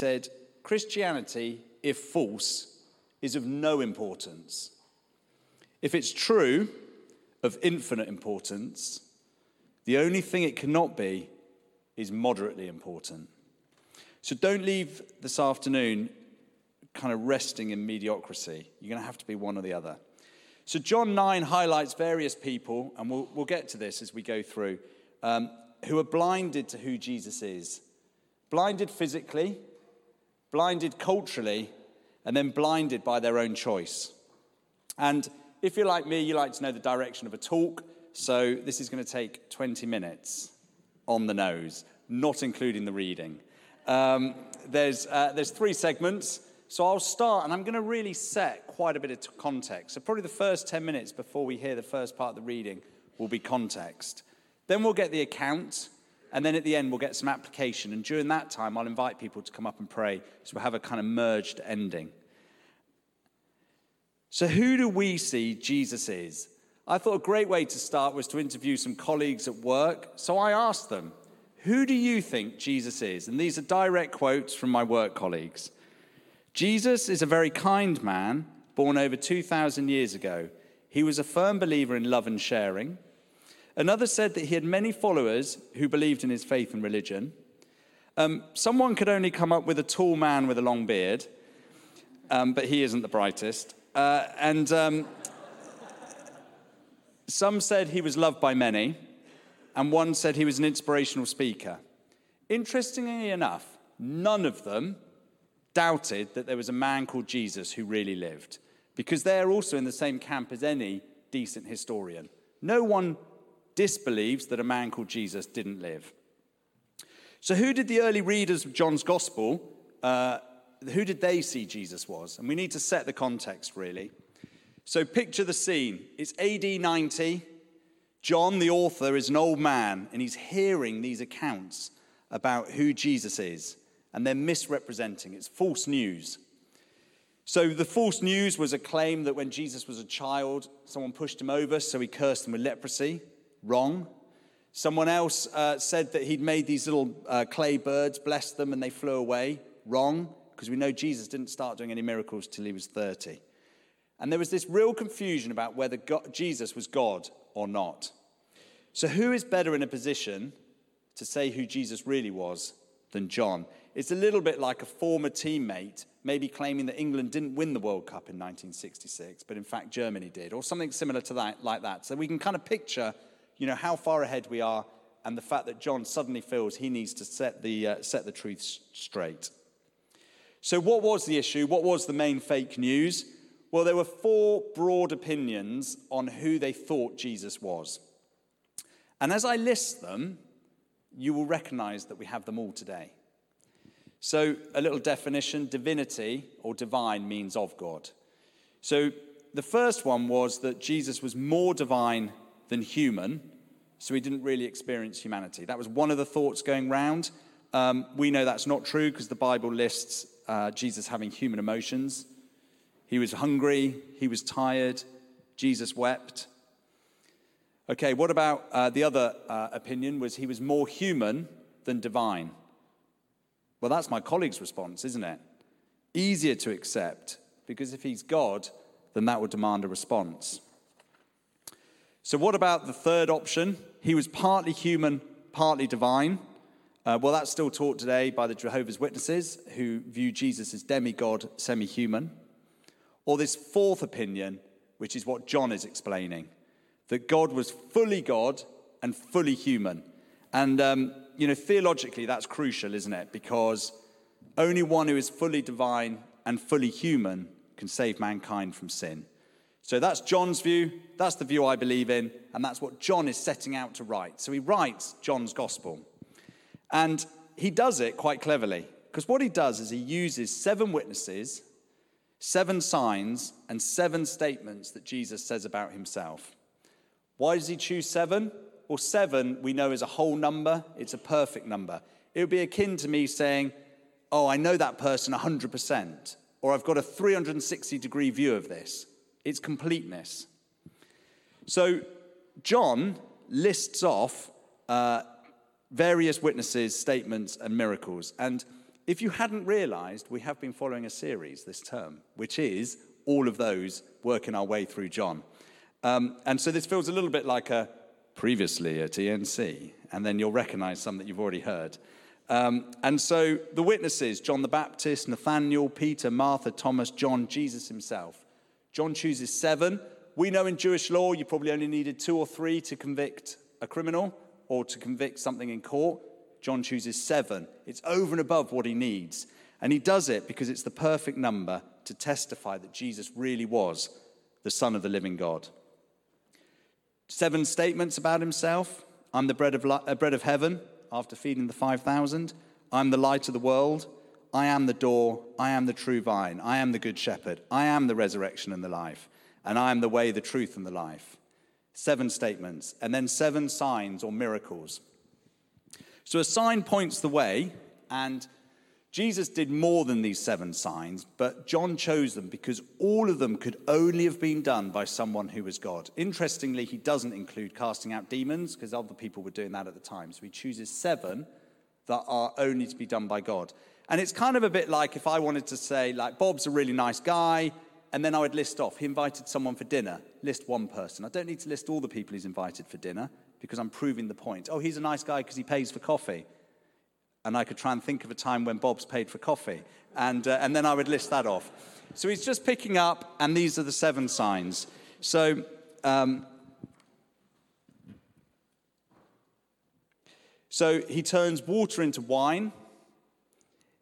said Christianity, if false, is of no importance. If it's true, of infinite importance, the only thing it cannot be is moderately important. So don't leave this afternoon kind of resting in mediocrity. You're going to have to be one or the other. So John 9 highlights various people, and we'll, we'll get to this as we go through, um, who are blinded to who Jesus is. Blinded physically, blinded culturally, and then blinded by their own choice. And if you're like me, you like to know the direction of a talk. So this is going to take 20 minutes on the nose, not including the reading. Um, there's, uh, there's three segments. So I'll start, and I'm going to really set quite a bit of context. So, probably the first 10 minutes before we hear the first part of the reading will be context. Then we'll get the account, and then at the end, we'll get some application. And during that time, I'll invite people to come up and pray. So we'll have a kind of merged ending. So, who do we see Jesus is? I thought a great way to start was to interview some colleagues at work. So I asked them, Who do you think Jesus is? And these are direct quotes from my work colleagues. Jesus is a very kind man, born over 2,000 years ago. He was a firm believer in love and sharing. Another said that he had many followers who believed in his faith and religion. Um, someone could only come up with a tall man with a long beard, um, but he isn't the brightest. Uh, and um, some said he was loved by many, and one said he was an inspirational speaker. Interestingly enough, none of them doubted that there was a man called Jesus who really lived, because they're also in the same camp as any decent historian. No one disbelieves that a man called Jesus didn't live. So, who did the early readers of John's gospel uh, who did they see Jesus was? And we need to set the context, really. So picture the scene. It's AD 90. John, the author, is an old man, and he's hearing these accounts about who Jesus is, and they're misrepresenting. It's false news. So the false news was a claim that when Jesus was a child, someone pushed him over, so he cursed him with leprosy. Wrong. Someone else uh, said that he'd made these little uh, clay birds, blessed them, and they flew away. Wrong because we know Jesus didn't start doing any miracles till he was 30. And there was this real confusion about whether God, Jesus was God or not. So, who is better in a position to say who Jesus really was than John? It's a little bit like a former teammate maybe claiming that England didn't win the World Cup in 1966, but in fact Germany did, or something similar to that, like that. So we can kind of picture, you know, how far ahead we are, and the fact that John suddenly feels he needs to set the uh, set the truth straight. So, what was the issue? What was the main fake news? Well, there were four broad opinions on who they thought Jesus was. And as I list them, you will recognize that we have them all today. So, a little definition divinity or divine means of God. So, the first one was that Jesus was more divine than human, so he didn't really experience humanity. That was one of the thoughts going round. Um, we know that's not true because the Bible lists uh, Jesus having human emotions. He was hungry, he was tired, Jesus wept. Okay, what about uh, the other uh, opinion was he was more human than divine? Well, that's my colleague's response, isn't it? Easier to accept because if he's God, then that would demand a response. So, what about the third option? He was partly human, partly divine. Uh, well, that's still taught today by the Jehovah's Witnesses, who view Jesus as demigod, semi human. Or this fourth opinion, which is what John is explaining that God was fully God and fully human. And, um, you know, theologically, that's crucial, isn't it? Because only one who is fully divine and fully human can save mankind from sin. So that's John's view, that's the view I believe in, and that's what John is setting out to write. So he writes John's gospel. And he does it quite cleverly because what he does is he uses seven witnesses, seven signs, and seven statements that Jesus says about himself. Why does he choose seven? Well, seven we know is a whole number, it's a perfect number. It would be akin to me saying, Oh, I know that person 100%, or I've got a 360 degree view of this. It's completeness. So, John lists off uh, various witnesses, statements, and miracles. And if you hadn't realized, we have been following a series this term, which is all of those working our way through John. Um, and so this feels a little bit like a previously at ENC, and then you'll recognize some that you've already heard. Um, and so the witnesses John the Baptist, Nathaniel, Peter, Martha, Thomas, John, Jesus himself. John chooses seven. We know in Jewish law you probably only needed two or three to convict a criminal or to convict something in court. John chooses seven. It's over and above what he needs. And he does it because it's the perfect number to testify that Jesus really was the Son of the living God. Seven statements about himself I'm the bread of, li- uh, bread of heaven after feeding the 5,000. I'm the light of the world. I am the door. I am the true vine. I am the good shepherd. I am the resurrection and the life. And I am the way, the truth, and the life. Seven statements. And then seven signs or miracles. So a sign points the way, and Jesus did more than these seven signs, but John chose them because all of them could only have been done by someone who was God. Interestingly, he doesn't include casting out demons because other people were doing that at the time. So he chooses seven that are only to be done by God. And it's kind of a bit like if I wanted to say, like, Bob's a really nice guy, and then I would list off, he invited someone for dinner, list one person. I don't need to list all the people he's invited for dinner because I'm proving the point. Oh, he's a nice guy because he pays for coffee and I could try and think of a time when Bob's paid for coffee, and, uh, and then I would list that off. So he's just picking up, and these are the seven signs. So, um, so he turns water into wine.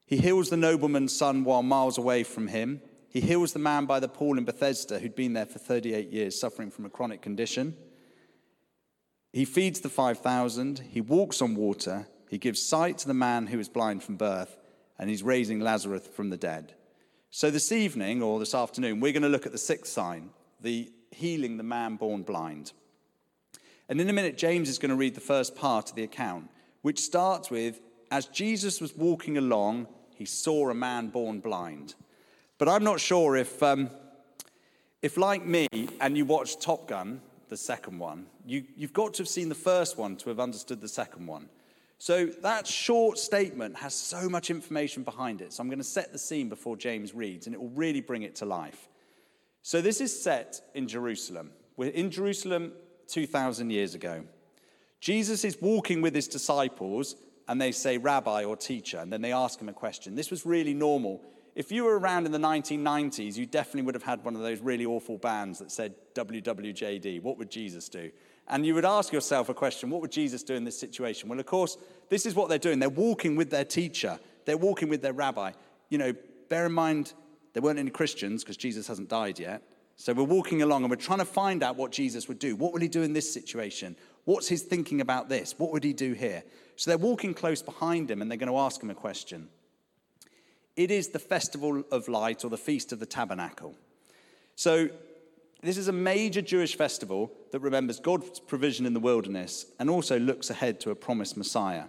He heals the nobleman's son while miles away from him. He heals the man by the pool in Bethesda who'd been there for 38 years, suffering from a chronic condition. He feeds the 5,000. He walks on water. He gives sight to the man who is blind from birth, and he's raising Lazarus from the dead. So, this evening or this afternoon, we're going to look at the sixth sign, the healing the man born blind. And in a minute, James is going to read the first part of the account, which starts with As Jesus was walking along, he saw a man born blind. But I'm not sure if, um, if like me, and you watched Top Gun, the second one, you, you've got to have seen the first one to have understood the second one. So that short statement has so much information behind it. So I'm going to set the scene before James reads, and it will really bring it to life. So this is set in Jerusalem. We're in Jerusalem 2,000 years ago. Jesus is walking with his disciples, and they say rabbi or teacher, and then they ask him a question. This was really normal. If you were around in the 1990s, you definitely would have had one of those really awful bands that said WWJD. What would Jesus do? And you would ask yourself a question what would Jesus do in this situation? Well, of course, this is what they're doing. They're walking with their teacher, they're walking with their rabbi. You know, bear in mind, there weren't any Christians because Jesus hasn't died yet. So we're walking along and we're trying to find out what Jesus would do. What would he do in this situation? What's his thinking about this? What would he do here? So they're walking close behind him and they're going to ask him a question. It is the festival of light or the feast of the tabernacle. So this is a major Jewish festival that remembers God's provision in the wilderness and also looks ahead to a promised Messiah.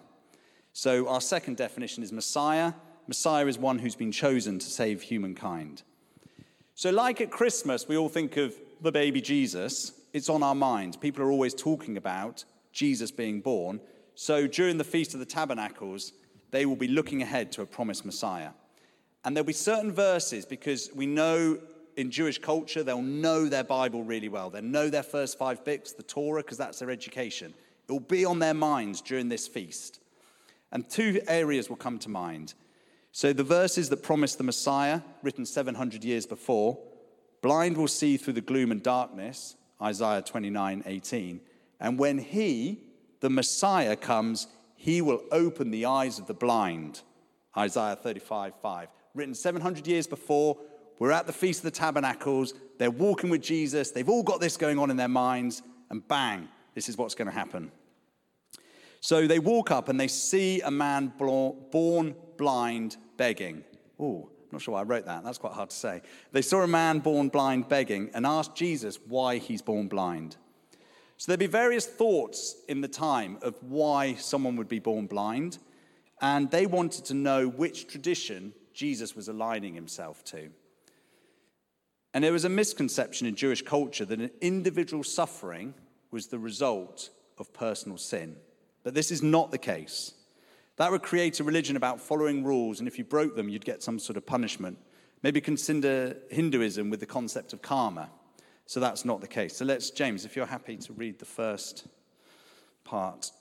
So, our second definition is Messiah. Messiah is one who's been chosen to save humankind. So, like at Christmas, we all think of the baby Jesus. It's on our minds. People are always talking about Jesus being born. So, during the Feast of the Tabernacles, they will be looking ahead to a promised Messiah. And there'll be certain verses because we know in Jewish culture, they'll know their Bible really well. They'll know their first five books, the Torah, because that's their education. It will be on their minds during this feast. And two areas will come to mind. So the verses that promise the Messiah, written 700 years before, blind will see through the gloom and darkness, Isaiah 29 18. And when he, the Messiah, comes, he will open the eyes of the blind, Isaiah 35 5. Written 700 years before, we're at the Feast of the Tabernacles. They're walking with Jesus. They've all got this going on in their minds. And bang, this is what's going to happen. So they walk up and they see a man born blind begging. Oh, I'm not sure why I wrote that. That's quite hard to say. They saw a man born blind begging and asked Jesus why he's born blind. So there'd be various thoughts in the time of why someone would be born blind. And they wanted to know which tradition Jesus was aligning himself to. And there was a misconception in Jewish culture that an individual suffering was the result of personal sin. But this is not the case. That would create a religion about following rules, and if you broke them, you'd get some sort of punishment. Maybe consider Hinduism with the concept of karma. So that's not the case. So let's, James, if you're happy to read the first part.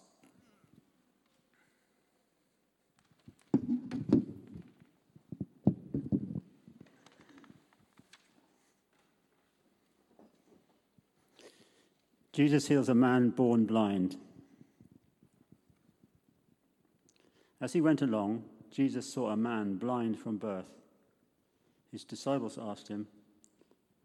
Jesus heals a man born blind. As he went along, Jesus saw a man blind from birth. His disciples asked him,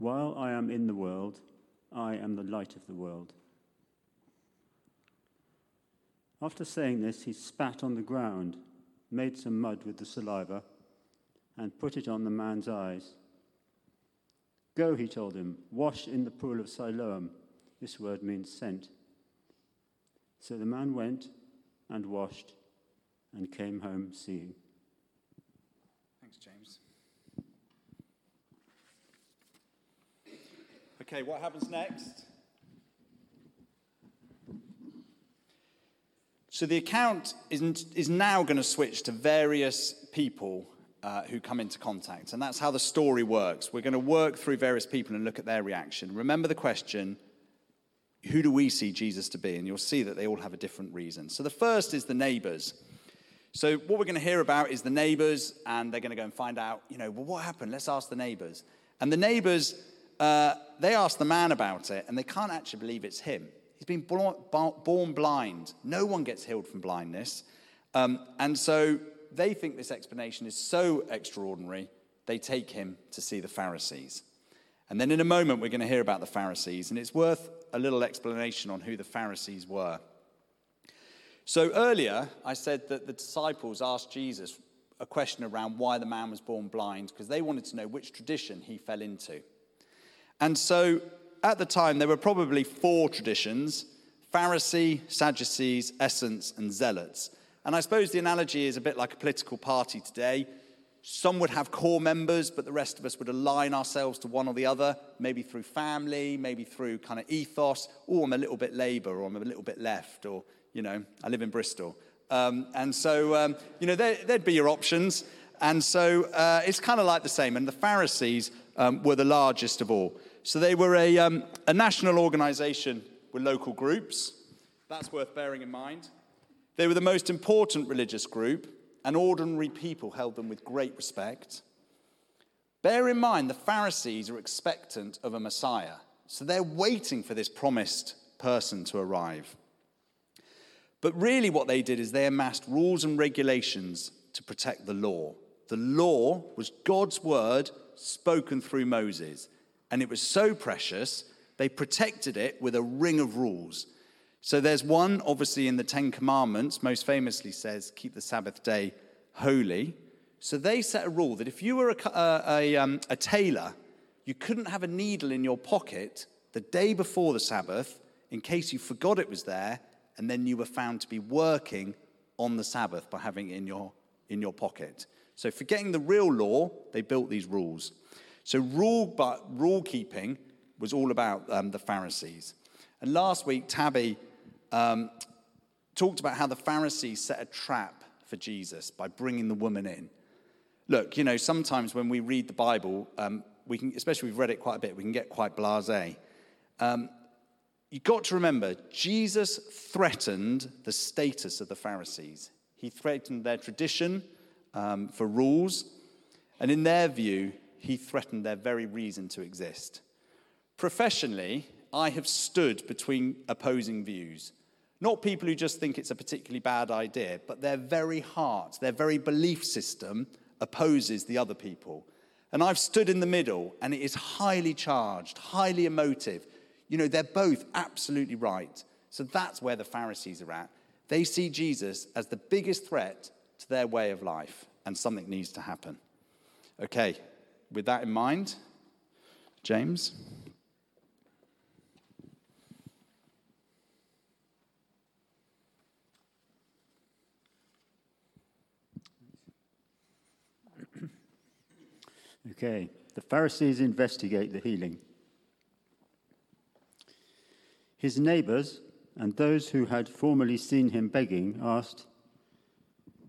While I am in the world, I am the light of the world. After saying this, he spat on the ground, made some mud with the saliva, and put it on the man's eyes. Go, he told him, wash in the pool of Siloam. This word means sent. So the man went and washed and came home seeing. Thanks, James. Okay, what happens next? So the account is, is now going to switch to various people uh, who come into contact, and that's how the story works. We're going to work through various people and look at their reaction. Remember the question who do we see Jesus to be? And you'll see that they all have a different reason. So the first is the neighbors. So what we're going to hear about is the neighbors, and they're going to go and find out, you know, well, what happened? Let's ask the neighbors. And the neighbors, uh, they ask the man about it, and they can't actually believe it's him. He's been born blind. No one gets healed from blindness. Um, and so they think this explanation is so extraordinary, they take him to see the Pharisees. And then in a moment, we're going to hear about the Pharisees, and it's worth a little explanation on who the Pharisees were. So earlier, I said that the disciples asked Jesus a question around why the man was born blind, because they wanted to know which tradition he fell into. And so at the time, there were probably four traditions Pharisee, Sadducees, Essenes, and Zealots. And I suppose the analogy is a bit like a political party today. Some would have core members, but the rest of us would align ourselves to one or the other, maybe through family, maybe through kind of ethos. Oh, I'm a little bit Labour, or I'm a little bit left, or, you know, I live in Bristol. Um, and so, um, you know, there, would be your options. And so uh, it's kind of like the same. And the Pharisees um, were the largest of all. So they were a, um, a national organization with local groups. That's worth bearing in mind. They were the most important religious group and ordinary people held them with great respect. Bear in mind, the Pharisees are expectant of a Messiah, so they're waiting for this promised person to arrive. But really, what they did is they amassed rules and regulations to protect the law. The law was God's word spoken through Moses, and it was so precious, they protected it with a ring of rules. So there's one, obviously, in the Ten Commandments, most famously says, keep the Sabbath day holy. So they set a rule that if you were a, a, a, um, a tailor, you couldn't have a needle in your pocket the day before the Sabbath in case you forgot it was there and then you were found to be working on the Sabbath by having it in your, in your pocket. So, forgetting the real law, they built these rules. So, rule, but rule keeping was all about um, the Pharisees. And last week, Tabby um, talked about how the Pharisees set a trap for Jesus by bringing the woman in. Look, you know, sometimes when we read the Bible, um, we can, especially we've read it quite a bit, we can get quite blasé. Um, you've got to remember, Jesus threatened the status of the Pharisees. He threatened their tradition um, for rules, and in their view, he threatened their very reason to exist. Professionally, I have stood between opposing views. Not people who just think it's a particularly bad idea, but their very heart, their very belief system opposes the other people. And I've stood in the middle, and it is highly charged, highly emotive. You know, they're both absolutely right. So that's where the Pharisees are at. They see Jesus as the biggest threat to their way of life. and something needs to happen. Okay, with that in mind, James? Okay, the Pharisees investigate the healing. His neighbors and those who had formerly seen him begging asked,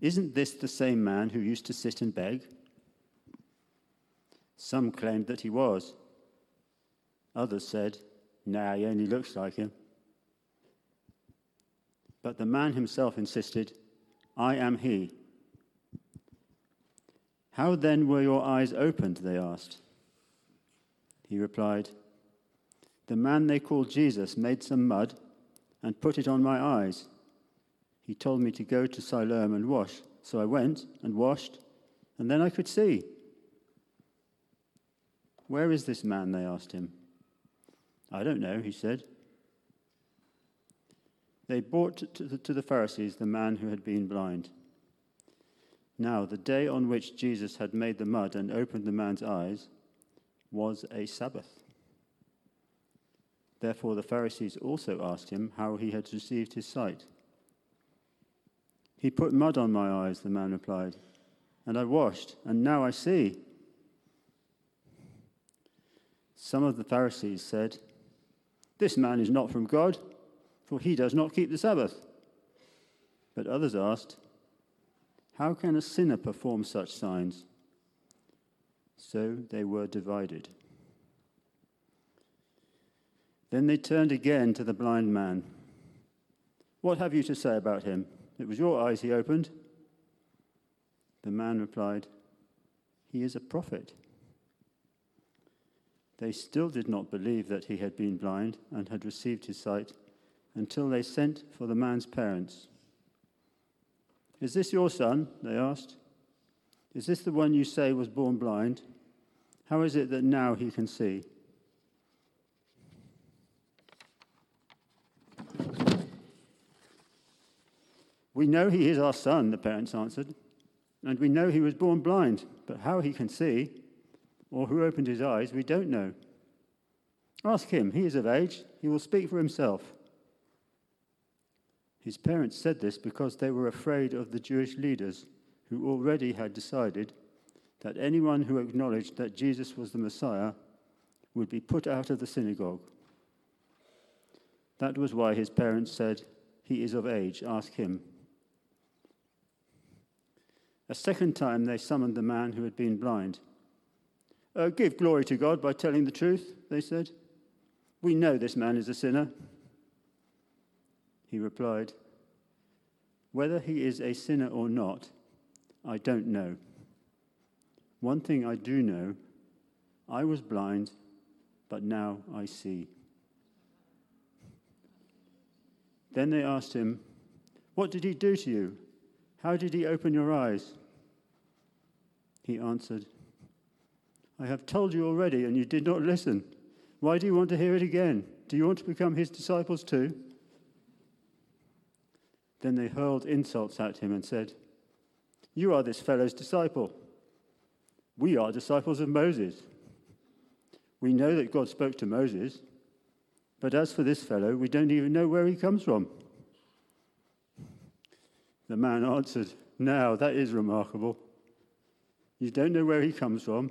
Isn't this the same man who used to sit and beg? Some claimed that he was. Others said, Nah, he only looks like him. But the man himself insisted, I am he. How then were your eyes opened? They asked. He replied, The man they called Jesus made some mud and put it on my eyes. He told me to go to Siloam and wash. So I went and washed, and then I could see. Where is this man? They asked him. I don't know, he said. They brought to the Pharisees the man who had been blind. Now, the day on which Jesus had made the mud and opened the man's eyes was a Sabbath. Therefore, the Pharisees also asked him how he had received his sight. He put mud on my eyes, the man replied, and I washed, and now I see. Some of the Pharisees said, This man is not from God, for he does not keep the Sabbath. But others asked, How can a sinner perform such signs? So they were divided. Then they turned again to the blind man. What have you to say about him? It was your eyes he opened. The man replied, He is a prophet. They still did not believe that he had been blind and had received his sight until they sent for the man's parents. Is this your son? They asked. Is this the one you say was born blind? How is it that now he can see? We know he is our son, the parents answered, and we know he was born blind, but how he can see or who opened his eyes, we don't know. Ask him, he is of age, he will speak for himself. His parents said this because they were afraid of the Jewish leaders who already had decided that anyone who acknowledged that Jesus was the Messiah would be put out of the synagogue. That was why his parents said, He is of age, ask him. A second time they summoned the man who had been blind. Uh, give glory to God by telling the truth, they said. We know this man is a sinner. He replied, Whether he is a sinner or not, I don't know. One thing I do know I was blind, but now I see. Then they asked him, What did he do to you? How did he open your eyes? He answered, I have told you already, and you did not listen. Why do you want to hear it again? Do you want to become his disciples too? Then they hurled insults at him and said, You are this fellow's disciple. We are disciples of Moses. We know that God spoke to Moses, but as for this fellow, we don't even know where he comes from. The man answered, Now, that is remarkable. You don't know where he comes from,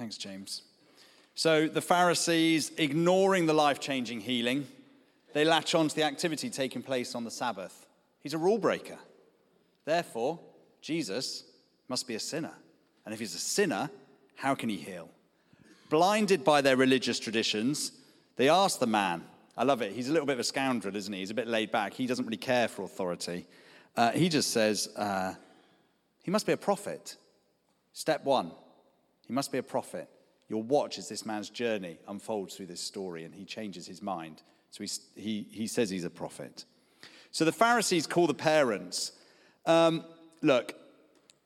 Thanks, James. So the Pharisees, ignoring the life changing healing, they latch on to the activity taking place on the Sabbath. He's a rule breaker. Therefore, Jesus must be a sinner. And if he's a sinner, how can he heal? Blinded by their religious traditions, they ask the man, I love it. He's a little bit of a scoundrel, isn't he? He's a bit laid back. He doesn't really care for authority. Uh, he just says, uh, he must be a prophet. Step one, he must be a prophet. You'll watch as this man's journey unfolds through this story and he changes his mind. So he, he, he says he's a prophet. So the Pharisees call the parents. Um, look,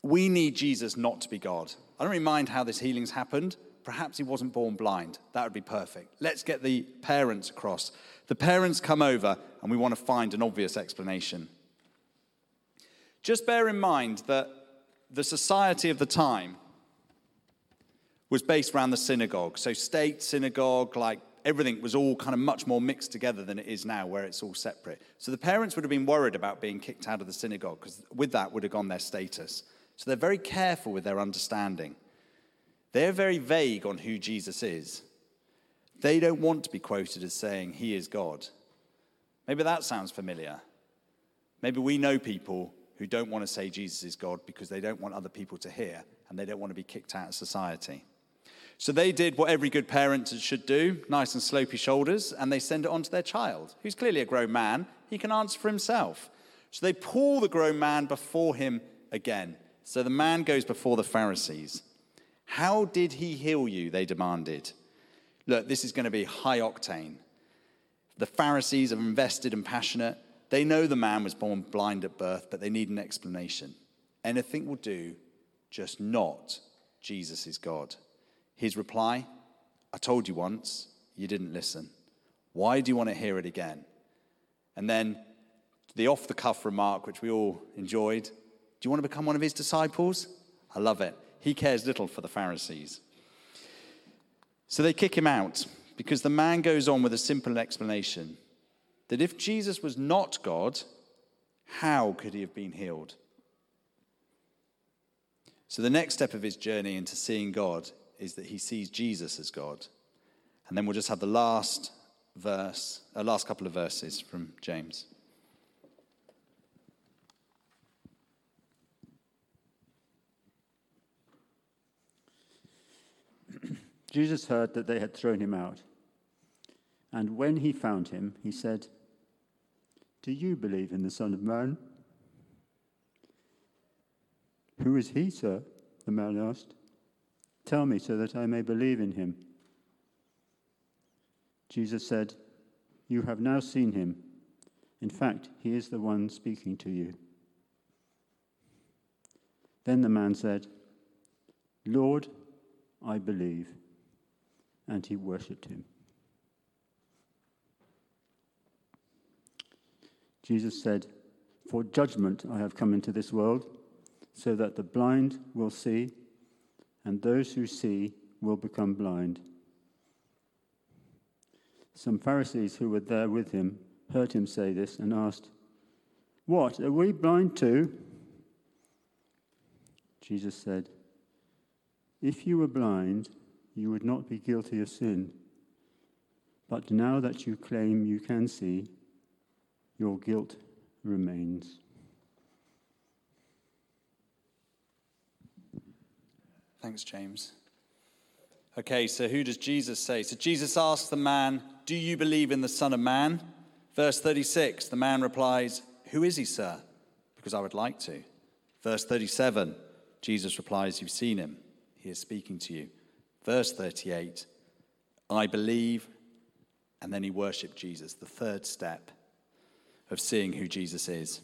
we need Jesus not to be God. I don't really mind how this healing's happened. Perhaps he wasn't born blind. That would be perfect. Let's get the parents across. The parents come over and we want to find an obvious explanation. Just bear in mind that the society of the time was based around the synagogue. So, state, synagogue, like everything was all kind of much more mixed together than it is now, where it's all separate. So, the parents would have been worried about being kicked out of the synagogue because with that would have gone their status. So, they're very careful with their understanding. They're very vague on who Jesus is. They don't want to be quoted as saying, He is God. Maybe that sounds familiar. Maybe we know people who don't want to say Jesus is God because they don't want other people to hear and they don't want to be kicked out of society. So they did what every good parent should do nice and slopey shoulders, and they send it on to their child, who's clearly a grown man. He can answer for himself. So they pull the grown man before him again. So the man goes before the Pharisees. How did he heal you? They demanded. Look, this is going to be high octane. The Pharisees are invested and passionate. They know the man was born blind at birth, but they need an explanation. Anything will do, just not Jesus is God. His reply I told you once, you didn't listen. Why do you want to hear it again? And then the off the cuff remark, which we all enjoyed Do you want to become one of his disciples? I love it. He cares little for the Pharisees. So they kick him out because the man goes on with a simple explanation that if Jesus was not God, how could he have been healed? So the next step of his journey into seeing God is that he sees Jesus as God. And then we'll just have the last verse, uh, last couple of verses from James. Jesus heard that they had thrown him out. And when he found him, he said, Do you believe in the Son of Man? Who is he, sir? The man asked. Tell me so that I may believe in him. Jesus said, You have now seen him. In fact, he is the one speaking to you. Then the man said, Lord, I believe. And he worshipped him. Jesus said, For judgment I have come into this world, so that the blind will see and those who see will become blind. Some Pharisees who were there with him heard him say this and asked, What, are we blind too? Jesus said, If you were blind, you would not be guilty of sin. But now that you claim you can see, your guilt remains. Thanks, James. Okay, so who does Jesus say? So Jesus asks the man, Do you believe in the Son of Man? Verse 36, the man replies, Who is he, sir? Because I would like to. Verse 37, Jesus replies, You've seen him. He is speaking to you. Verse 38, I believe. And then he worshiped Jesus, the third step of seeing who Jesus is.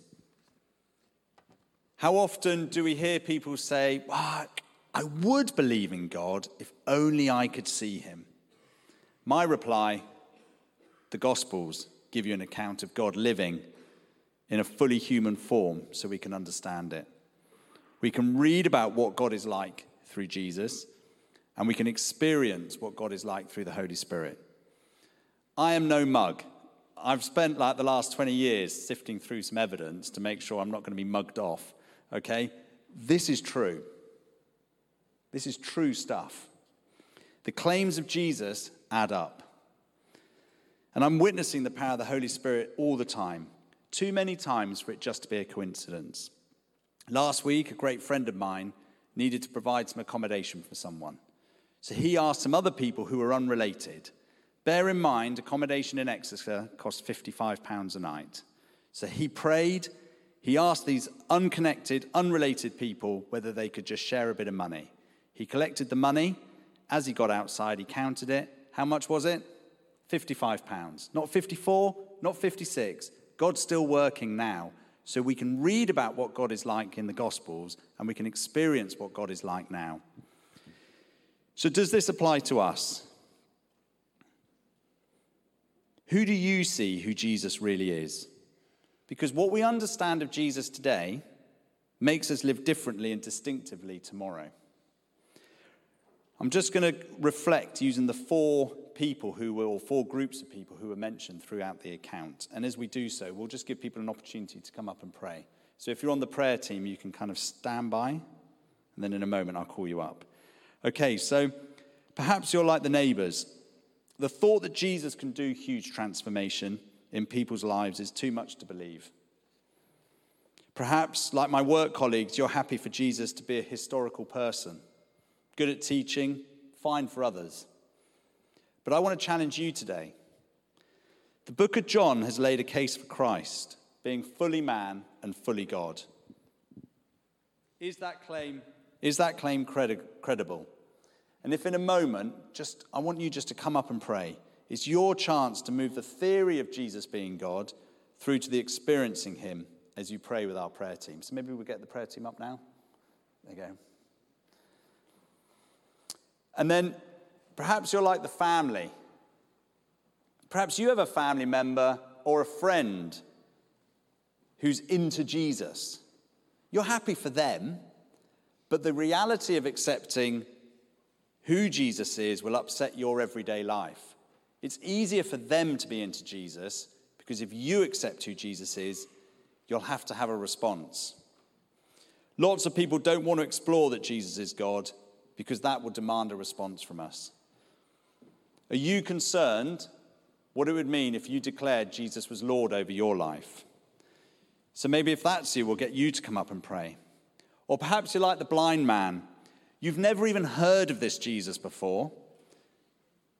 How often do we hear people say, well, I would believe in God if only I could see him. My reply the Gospels give you an account of God living in a fully human form so we can understand it. We can read about what God is like through Jesus, and we can experience what God is like through the Holy Spirit. I am no mug. I've spent like the last 20 years sifting through some evidence to make sure I'm not going to be mugged off, okay? This is true. This is true stuff. The claims of Jesus add up. And I'm witnessing the power of the Holy Spirit all the time, too many times for it just to be a coincidence. Last week, a great friend of mine needed to provide some accommodation for someone. So he asked some other people who were unrelated. Bear in mind, accommodation in Exeter costs £55 a night. So he prayed, He asked these unconnected, unrelated people whether they could just share a bit of money. He collected the money. As he got outside, he counted it. How much was it? 55 pounds. Not 54, not 56. God's still working now. So we can read about what God is like in the Gospels and we can experience what God is like now. So, does this apply to us? Who do you see who Jesus really is? Because what we understand of Jesus today makes us live differently and distinctively tomorrow. I'm just going to reflect using the four people who were, or four groups of people who were mentioned throughout the account. And as we do so, we'll just give people an opportunity to come up and pray. So if you're on the prayer team, you can kind of stand by, and then in a moment I'll call you up. Okay, so perhaps you're like the neighbors. The thought that Jesus can do huge transformation in people's lives is too much to believe. Perhaps, like my work colleagues, you're happy for Jesus to be a historical person, good at teaching, fine for others. But I want to challenge you today. The book of John has laid a case for Christ being fully man and fully God. Is that claim, is that claim credi- credible? And if in a moment, just I want you just to come up and pray. It's your chance to move the theory of Jesus being God through to the experiencing Him as you pray with our prayer team. So maybe we'll get the prayer team up now. There you go. And then perhaps you're like the family. Perhaps you have a family member or a friend who's into Jesus. You're happy for them, but the reality of accepting who Jesus is will upset your everyday life. It's easier for them to be into Jesus because if you accept who Jesus is, you'll have to have a response. Lots of people don't want to explore that Jesus is God because that will demand a response from us. Are you concerned what it would mean if you declared Jesus was Lord over your life? So maybe if that's you, we'll get you to come up and pray. Or perhaps you're like the blind man. You've never even heard of this Jesus before.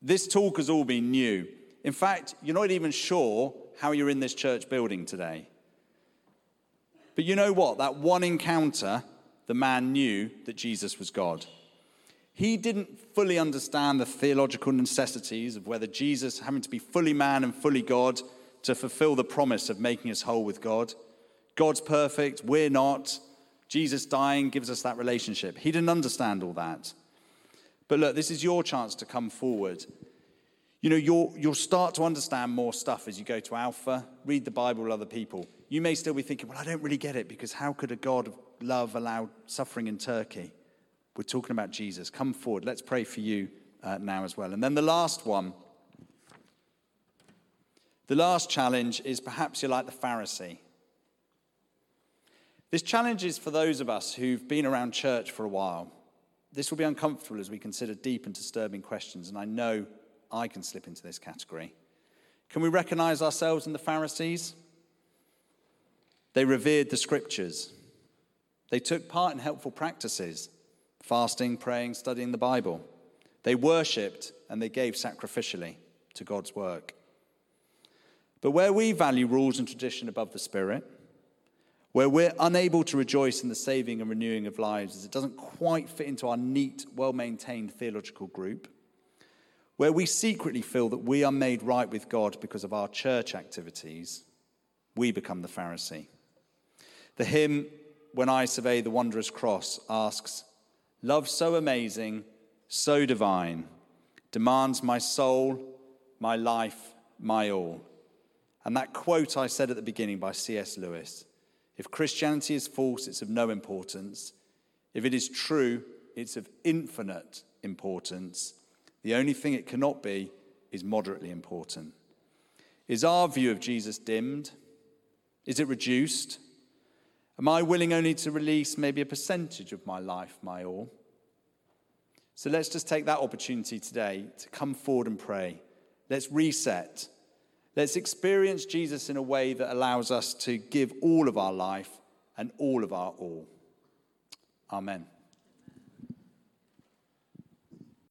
This talk has all been new. In fact, you're not even sure how you're in this church building today. But you know what? That one encounter, the man knew that Jesus was God. He didn't fully understand the theological necessities of whether Jesus having to be fully man and fully God to fulfill the promise of making us whole with God. God's perfect, we're not. Jesus dying gives us that relationship. He didn't understand all that. But look, this is your chance to come forward. You know, you'll, you'll start to understand more stuff as you go to Alpha, read the Bible with other people. You may still be thinking, well, I don't really get it because how could a God of love allow suffering in Turkey? We're talking about Jesus. Come forward. Let's pray for you uh, now as well. And then the last one. The last challenge is perhaps you're like the Pharisee. This challenge is for those of us who've been around church for a while. This will be uncomfortable as we consider deep and disturbing questions, and I know I can slip into this category. Can we recognize ourselves in the Pharisees? They revered the scriptures. They took part in helpful practices fasting, praying, studying the Bible. They worshipped and they gave sacrificially to God's work. But where we value rules and tradition above the Spirit, where we're unable to rejoice in the saving and renewing of lives as it doesn't quite fit into our neat, well maintained theological group, where we secretly feel that we are made right with God because of our church activities, we become the Pharisee. The hymn, When I Survey the Wondrous Cross, asks, Love so amazing, so divine, demands my soul, my life, my all. And that quote I said at the beginning by C.S. Lewis if Christianity is false, it's of no importance. If it is true, it's of infinite importance. The only thing it cannot be is moderately important. Is our view of Jesus dimmed? Is it reduced? Am I willing only to release maybe a percentage of my life, my all? So let's just take that opportunity today to come forward and pray. Let's reset. Let's experience Jesus in a way that allows us to give all of our life and all of our all. Amen.